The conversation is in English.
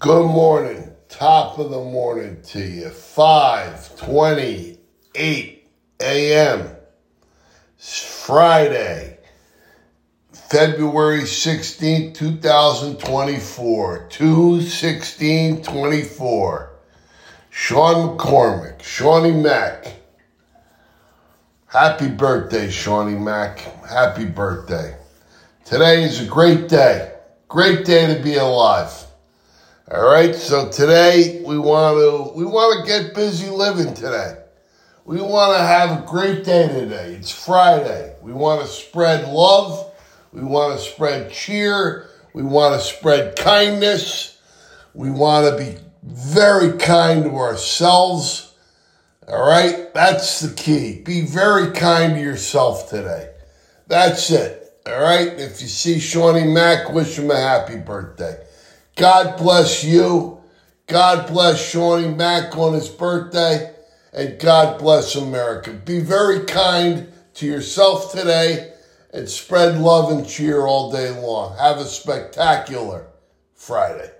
Good morning. Top of the morning to you. 5:28 a.m. Friday, February 16th, 2024. 21624. Sean McCormick, Seany Mac. Happy birthday, Seany Mac. Happy birthday. Today is a great day. Great day to be alive. All right, so today we want to we want to get busy living today. We want to have a great day today. It's Friday. We want to spread love. We want to spread cheer. We want to spread kindness. We want to be very kind to ourselves. All right, that's the key. Be very kind to yourself today. That's it. All right, if you see Seany Mac, wish him a happy birthday. God bless you. God bless Seany Mac on his birthday. And God bless America. Be very kind to yourself today and spread love and cheer all day long. Have a spectacular Friday.